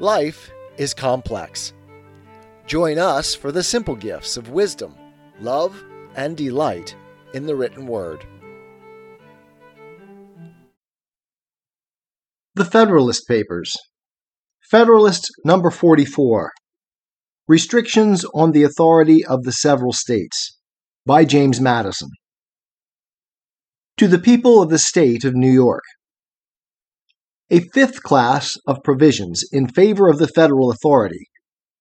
Life is complex. Join us for the simple gifts of wisdom, love, and delight in the written word. The Federalist Papers. Federalist number 44. Restrictions on the Authority of the Several States. By James Madison. To the people of the State of New York. A fifth class of provisions in favor of the federal authority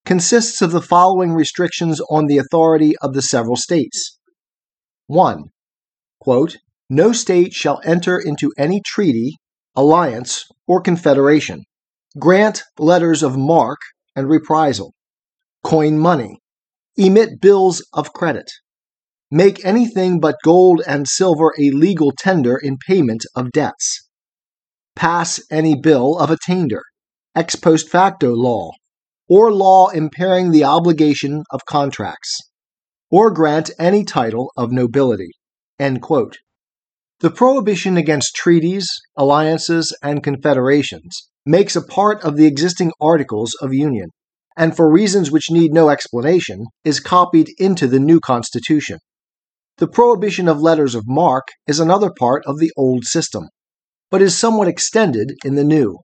consists of the following restrictions on the authority of the several states. 1. Quote, no state shall enter into any treaty, alliance, or confederation, grant letters of marque and reprisal, coin money, emit bills of credit, make anything but gold and silver a legal tender in payment of debts pass any bill of attainder, ex post facto law, or law impairing the obligation of contracts, or grant any title of nobility. The prohibition against treaties, alliances, and confederations makes a part of the existing Articles of Union, and for reasons which need no explanation, is copied into the new Constitution. The prohibition of letters of marque is another part of the old system but is somewhat extended in the new.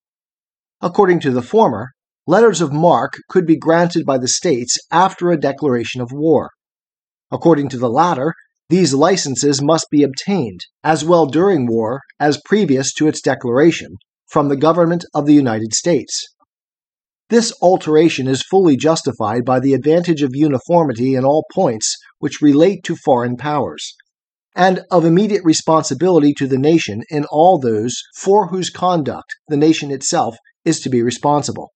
According to the former, letters of marque could be granted by the states after a declaration of war. According to the latter, these licenses must be obtained, as well during war as previous to its declaration, from the government of the United States. This alteration is fully justified by the advantage of uniformity in all points which relate to foreign powers, and of immediate responsibility to the nation in all those for whose conduct the nation itself is to be responsible.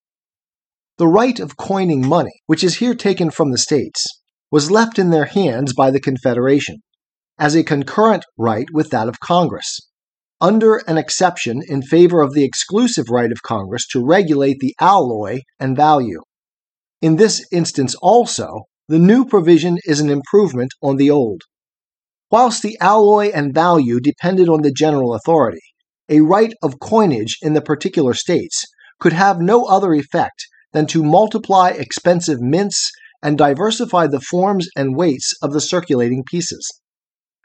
The right of coining money, which is here taken from the states, was left in their hands by the Confederation, as a concurrent right with that of Congress, under an exception in favor of the exclusive right of Congress to regulate the alloy and value. In this instance also, the new provision is an improvement on the old. Whilst the alloy and value depended on the general authority, a right of coinage in the particular states could have no other effect than to multiply expensive mints and diversify the forms and weights of the circulating pieces.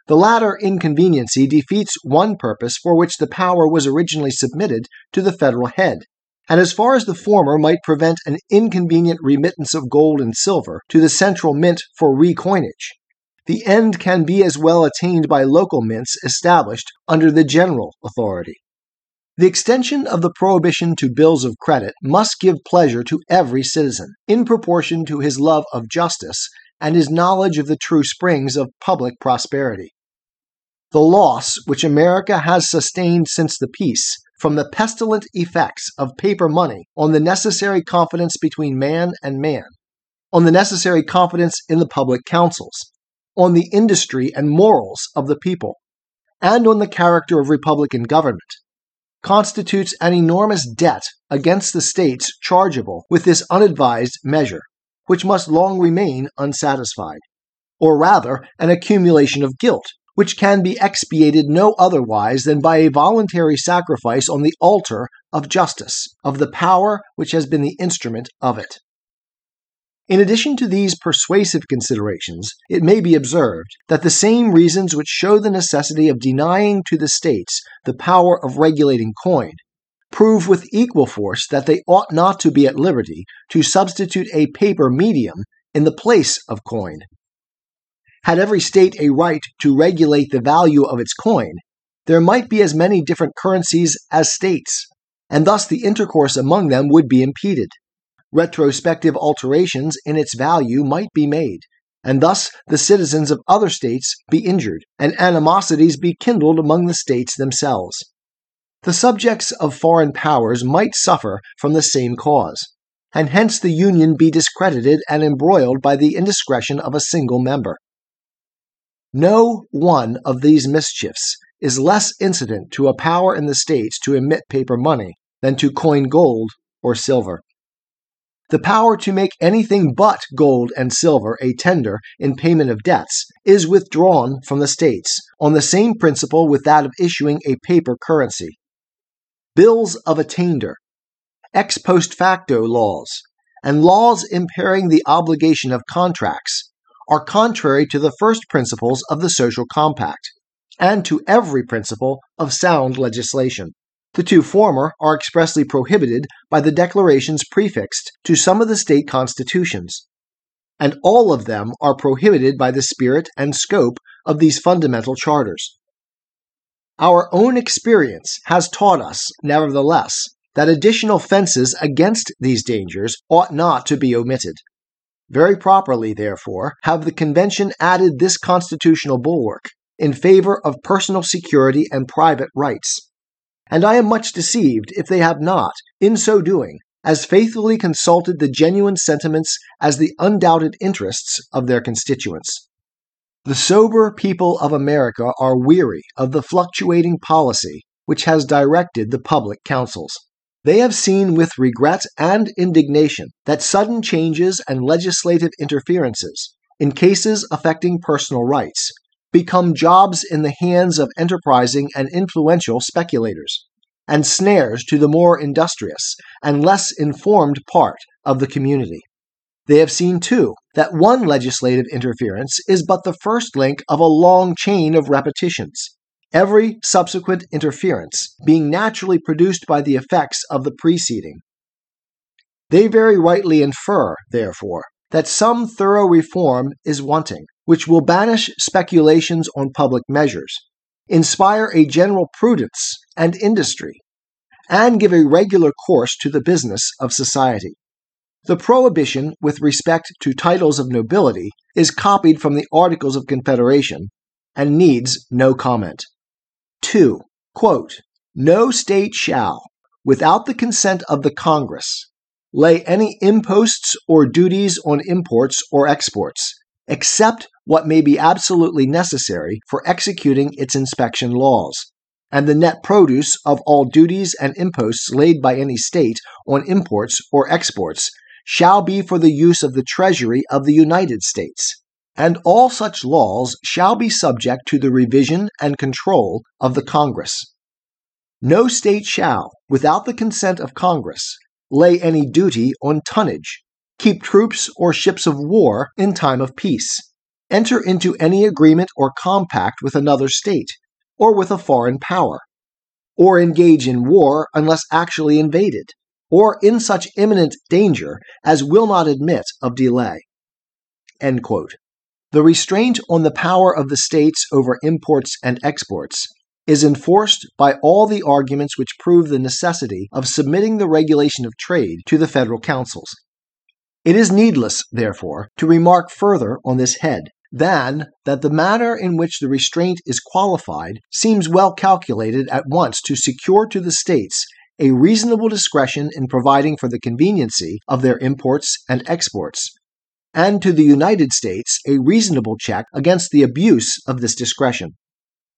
The latter inconveniency defeats one purpose for which the power was originally submitted to the federal head, and as far as the former might prevent an inconvenient remittance of gold and silver to the central mint for recoinage, the end can be as well attained by local mints established under the general authority. The extension of the prohibition to bills of credit must give pleasure to every citizen, in proportion to his love of justice and his knowledge of the true springs of public prosperity. The loss which America has sustained since the peace from the pestilent effects of paper money on the necessary confidence between man and man, on the necessary confidence in the public councils, on the industry and morals of the people, and on the character of Republican government, constitutes an enormous debt against the states chargeable with this unadvised measure, which must long remain unsatisfied, or rather, an accumulation of guilt, which can be expiated no otherwise than by a voluntary sacrifice on the altar of justice, of the power which has been the instrument of it. In addition to these persuasive considerations, it may be observed that the same reasons which show the necessity of denying to the states the power of regulating coin prove with equal force that they ought not to be at liberty to substitute a paper medium in the place of coin. Had every state a right to regulate the value of its coin, there might be as many different currencies as states, and thus the intercourse among them would be impeded retrospective alterations in its value might be made, and thus the citizens of other states be injured, and animosities be kindled among the states themselves. The subjects of foreign powers might suffer from the same cause, and hence the Union be discredited and embroiled by the indiscretion of a single member. No one of these mischiefs is less incident to a power in the states to emit paper money than to coin gold or silver. The power to make anything but gold and silver a tender in payment of debts is withdrawn from the states on the same principle with that of issuing a paper currency. Bills of attainder, ex post facto laws, and laws impairing the obligation of contracts are contrary to the first principles of the social compact and to every principle of sound legislation. The two former are expressly prohibited by the declarations prefixed to some of the state constitutions, and all of them are prohibited by the spirit and scope of these fundamental charters. Our own experience has taught us, nevertheless, that additional fences against these dangers ought not to be omitted. Very properly, therefore, have the Convention added this constitutional bulwark in favor of personal security and private rights. And I am much deceived if they have not, in so doing, as faithfully consulted the genuine sentiments as the undoubted interests of their constituents. The sober people of America are weary of the fluctuating policy which has directed the public councils. They have seen with regret and indignation that sudden changes and legislative interferences, in cases affecting personal rights, become jobs in the hands of enterprising and influential speculators, and snares to the more industrious and less informed part of the community. They have seen, too, that one legislative interference is but the first link of a long chain of repetitions, every subsequent interference being naturally produced by the effects of the preceding. They very rightly infer, therefore, that some thorough reform is wanting, which will banish speculations on public measures, inspire a general prudence and industry, and give a regular course to the business of society. The prohibition with respect to titles of nobility is copied from the Articles of Confederation and needs no comment. 2. Quote, no state shall, without the consent of the Congress, lay any imposts or duties on imports or exports, except what may be absolutely necessary for executing its inspection laws, and the net produce of all duties and imposts laid by any state on imports or exports shall be for the use of the Treasury of the United States, and all such laws shall be subject to the revision and control of the Congress. No state shall, without the consent of Congress, lay any duty on tonnage, keep troops or ships of war in time of peace, enter into any agreement or compact with another state, or with a foreign power, or engage in war unless actually invaded or in such imminent danger as will not admit of delay. The restraint on the power of the states over imports and exports is enforced by all the arguments which prove the necessity of submitting the regulation of trade to the federal councils. It is needless, therefore, to remark further on this head than that the manner in which the restraint is qualified seems well calculated at once to secure to the states a reasonable discretion in providing for the conveniency of their imports and exports, and to the United States a reasonable check against the abuse of this discretion.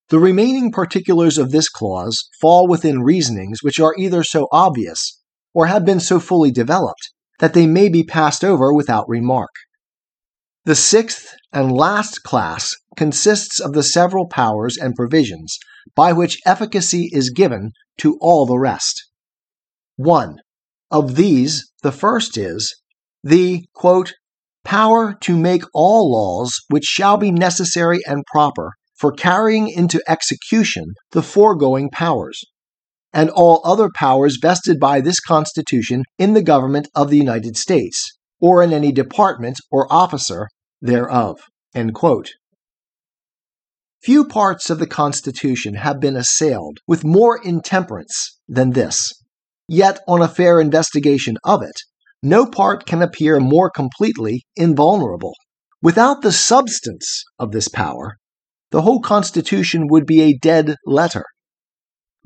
The remaining particulars of this clause fall within reasonings which are either so obvious or have been so fully developed that they may be passed over without remark. The sixth and last class consists of the several powers and provisions by which efficacy is given to all the rest. 1. Of these, the first is the quote, power to make all laws which shall be necessary and proper for carrying into execution the foregoing powers, and all other powers vested by this Constitution in the government of the United States, or in any department or officer thereof. Few parts of the Constitution have been assailed with more intemperance than this. Yet, on a fair investigation of it, no part can appear more completely invulnerable. Without the substance of this power, the whole Constitution would be a dead letter.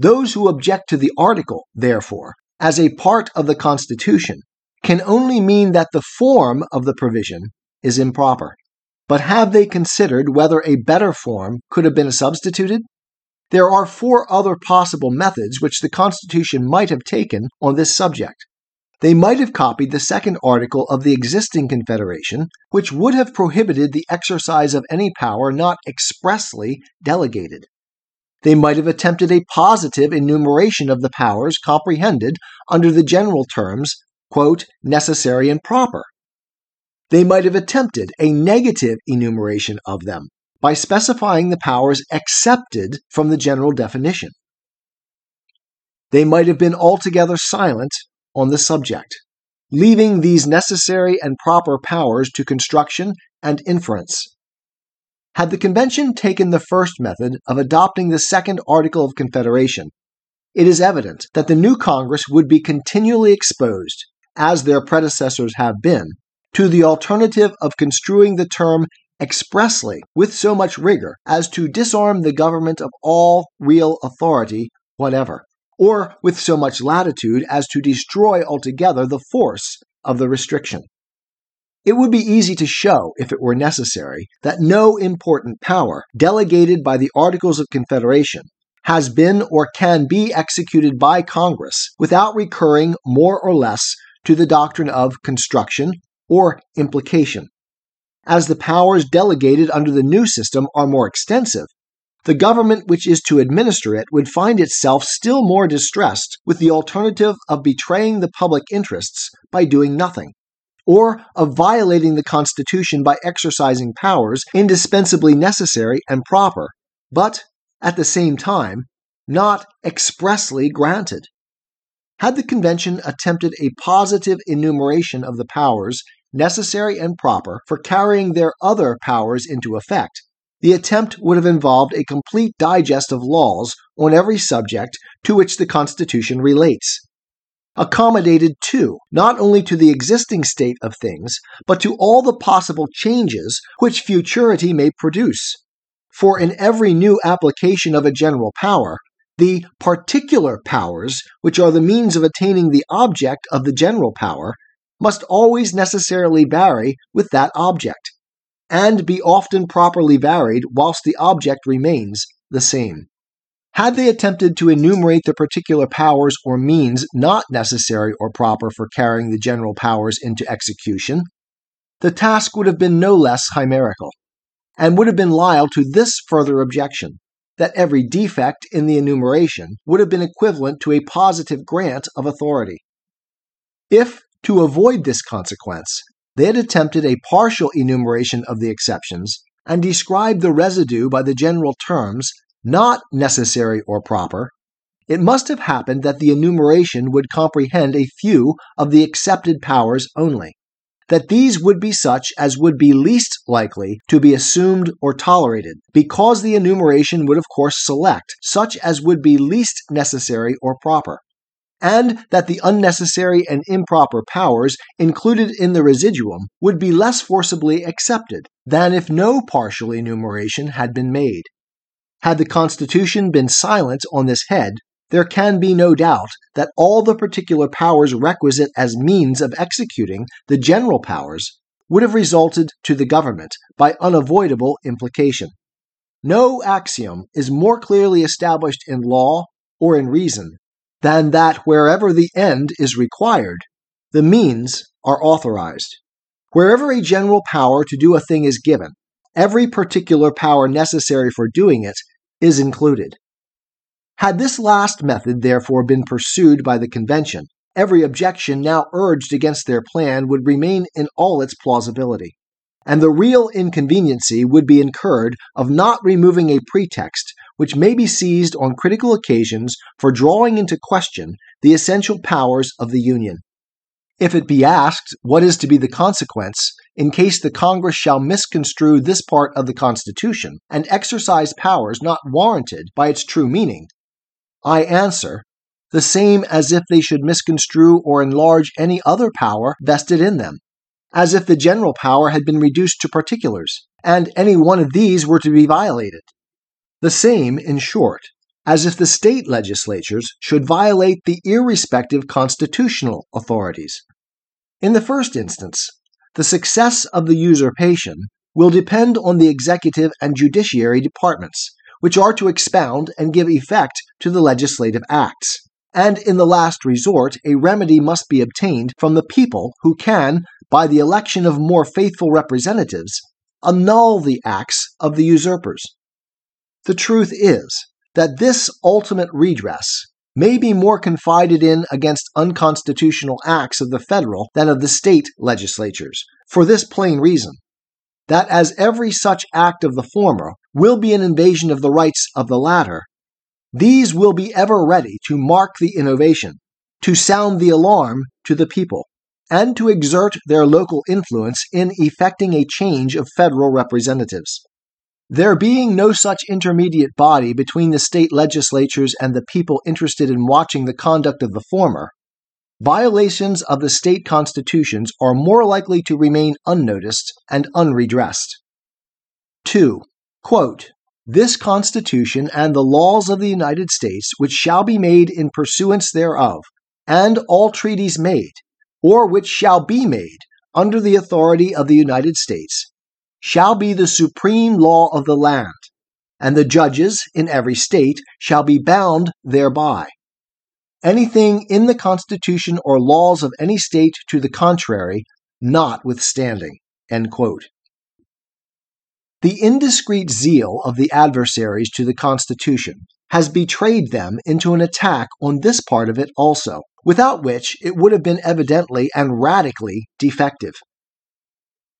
Those who object to the article, therefore, as a part of the Constitution, can only mean that the form of the provision is improper. But have they considered whether a better form could have been substituted? There are four other possible methods which the Constitution might have taken on this subject. They might have copied the second article of the existing Confederation, which would have prohibited the exercise of any power not expressly delegated. They might have attempted a positive enumeration of the powers comprehended under the general terms, quote, necessary and proper. They might have attempted a negative enumeration of them by specifying the powers excepted from the general definition. They might have been altogether silent on the subject, leaving these necessary and proper powers to construction and inference. Had the convention taken the first method of adopting the second Article of Confederation, it is evident that the new Congress would be continually exposed, as their predecessors have been, to the alternative of construing the term expressly with so much rigor as to disarm the government of all real authority whatever, or with so much latitude as to destroy altogether the force of the restriction. It would be easy to show, if it were necessary, that no important power delegated by the Articles of Confederation has been or can be executed by Congress without recurring more or less to the doctrine of construction or implication. As the powers delegated under the new system are more extensive, the government which is to administer it would find itself still more distressed with the alternative of betraying the public interests by doing nothing, or of violating the Constitution by exercising powers indispensably necessary and proper, but, at the same time, not expressly granted. Had the convention attempted a positive enumeration of the powers necessary and proper for carrying their other powers into effect, the attempt would have involved a complete digest of laws on every subject to which the Constitution relates. Accommodated, too, not only to the existing state of things, but to all the possible changes which futurity may produce. For in every new application of a general power, the particular powers, which are the means of attaining the object of the general power, must always necessarily vary with that object, and be often properly varied whilst the object remains the same. Had they attempted to enumerate the particular powers or means not necessary or proper for carrying the general powers into execution, the task would have been no less chimerical, and would have been liable to this further objection that every defect in the enumeration would have been equivalent to a positive grant of authority. If to avoid this consequence, they had attempted a partial enumeration of the exceptions and described the residue by the general terms not necessary or proper. It must have happened that the enumeration would comprehend a few of the accepted powers only, that these would be such as would be least likely to be assumed or tolerated, because the enumeration would of course select such as would be least necessary or proper and that the unnecessary and improper powers included in the residuum would be less forcibly accepted than if no partial enumeration had been made. Had the Constitution been silent on this head, there can be no doubt that all the particular powers requisite as means of executing the general powers would have resulted to the government by unavoidable implication. No axiom is more clearly established in law or in reason than that wherever the end is required, the means are authorized. Wherever a general power to do a thing is given, every particular power necessary for doing it is included. Had this last method, therefore, been pursued by the convention, every objection now urged against their plan would remain in all its plausibility and the real inconveniency would be incurred of not removing a pretext which may be seized on critical occasions for drawing into question the essential powers of the Union. If it be asked what is to be the consequence in case the Congress shall misconstrue this part of the Constitution and exercise powers not warranted by its true meaning, I answer the same as if they should misconstrue or enlarge any other power vested in them as if the general power had been reduced to particulars, and any one of these were to be violated. The same, in short, as if the state legislatures should violate the irrespective constitutional authorities. In the first instance, the success of the usurpation will depend on the executive and judiciary departments, which are to expound and give effect to the legislative acts. And in the last resort, a remedy must be obtained from the people who can, by the election of more faithful representatives, annul the acts of the usurpers. The truth is that this ultimate redress may be more confided in against unconstitutional acts of the federal than of the state legislatures, for this plain reason that as every such act of the former will be an invasion of the rights of the latter, these will be ever ready to mark the innovation, to sound the alarm to the people, and to exert their local influence in effecting a change of federal representatives. There being no such intermediate body between the state legislatures and the people interested in watching the conduct of the former, violations of the state constitutions are more likely to remain unnoticed and unredressed. 2. Quote, this Constitution and the laws of the United States, which shall be made in pursuance thereof, and all treaties made, or which shall be made under the authority of the United States, shall be the supreme law of the land, and the judges in every state shall be bound thereby. Anything in the Constitution or laws of any state to the contrary, notwithstanding. The indiscreet zeal of the adversaries to the Constitution has betrayed them into an attack on this part of it also, without which it would have been evidently and radically defective.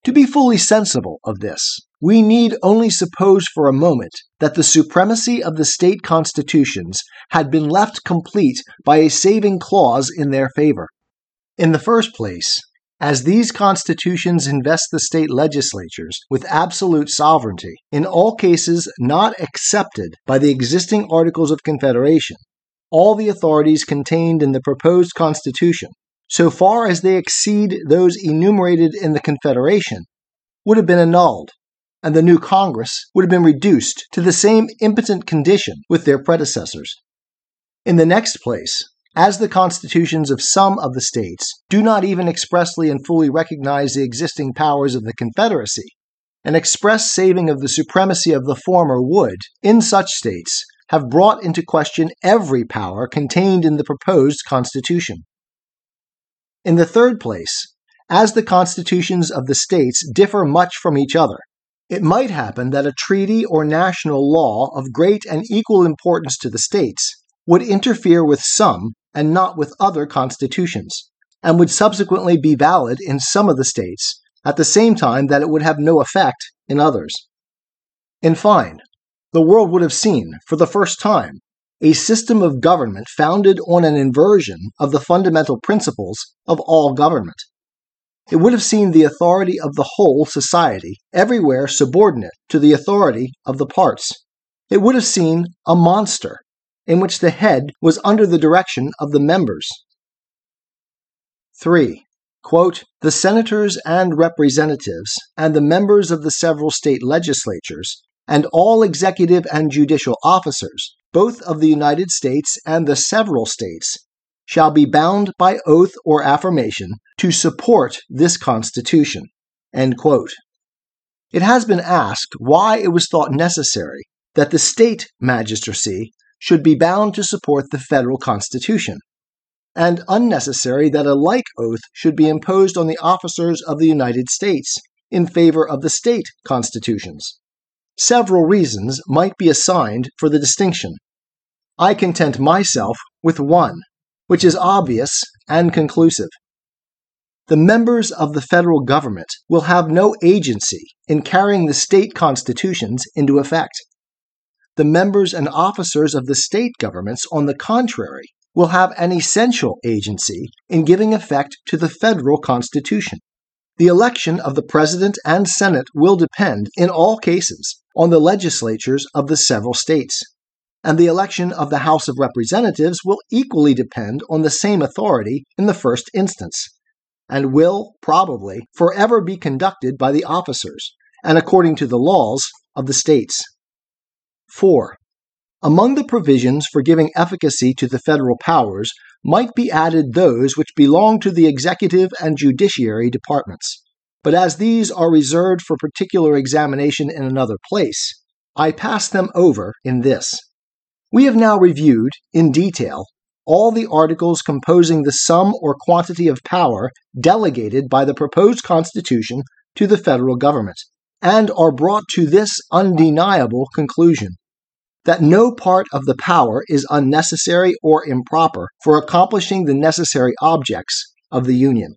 To be fully sensible of this, we need only suppose for a moment that the supremacy of the state constitutions had been left complete by a saving clause in their favor. In the first place, as these constitutions invest the state legislatures with absolute sovereignty in all cases not excepted by the existing Articles of Confederation, all the authorities contained in the proposed Constitution so far as they exceed those enumerated in the Confederation, would have been annulled, and the new Congress would have been reduced to the same impotent condition with their predecessors. In the next place, as the constitutions of some of the states do not even expressly and fully recognize the existing powers of the Confederacy, an express saving of the supremacy of the former would, in such states, have brought into question every power contained in the proposed Constitution. In the third place, as the constitutions of the states differ much from each other, it might happen that a treaty or national law of great and equal importance to the states would interfere with some and not with other constitutions, and would subsequently be valid in some of the states at the same time that it would have no effect in others. In fine, the world would have seen, for the first time, a system of government founded on an inversion of the fundamental principles of all government. It would have seen the authority of the whole society everywhere subordinate to the authority of the parts. It would have seen a monster in which the head was under the direction of the members. 3. Quote, the senators and representatives and the members of the several state legislatures and all executive and judicial officers both of the United States and the several states, shall be bound by oath or affirmation to support this Constitution. It has been asked why it was thought necessary that the state magistracy should be bound to support the federal Constitution, and unnecessary that a like oath should be imposed on the officers of the United States in favor of the state constitutions. Several reasons might be assigned for the distinction. I content myself with one, which is obvious and conclusive. The members of the federal government will have no agency in carrying the state constitutions into effect. The members and officers of the state governments, on the contrary, will have an essential agency in giving effect to the federal constitution. The election of the President and Senate will depend, in all cases, on the legislatures of the several states. And the election of the House of Representatives will equally depend on the same authority in the first instance, and will, probably, forever be conducted by the officers, and according to the laws of the states. 4. Among the provisions for giving efficacy to the federal powers might be added those which belong to the executive and judiciary departments. But as these are reserved for particular examination in another place, I pass them over in this. We have now reviewed, in detail, all the articles composing the sum or quantity of power delegated by the proposed Constitution to the federal government, and are brought to this undeniable conclusion that no part of the power is unnecessary or improper for accomplishing the necessary objects of the Union.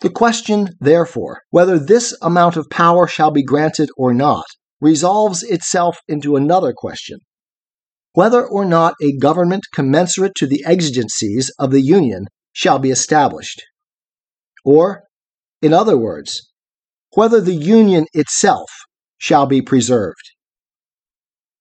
The question, therefore, whether this amount of power shall be granted or not, resolves itself into another question whether or not a government commensurate to the exigencies of the Union shall be established. Or, in other words, whether the Union itself shall be preserved.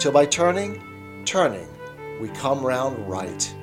till by turning, turning, we come round right.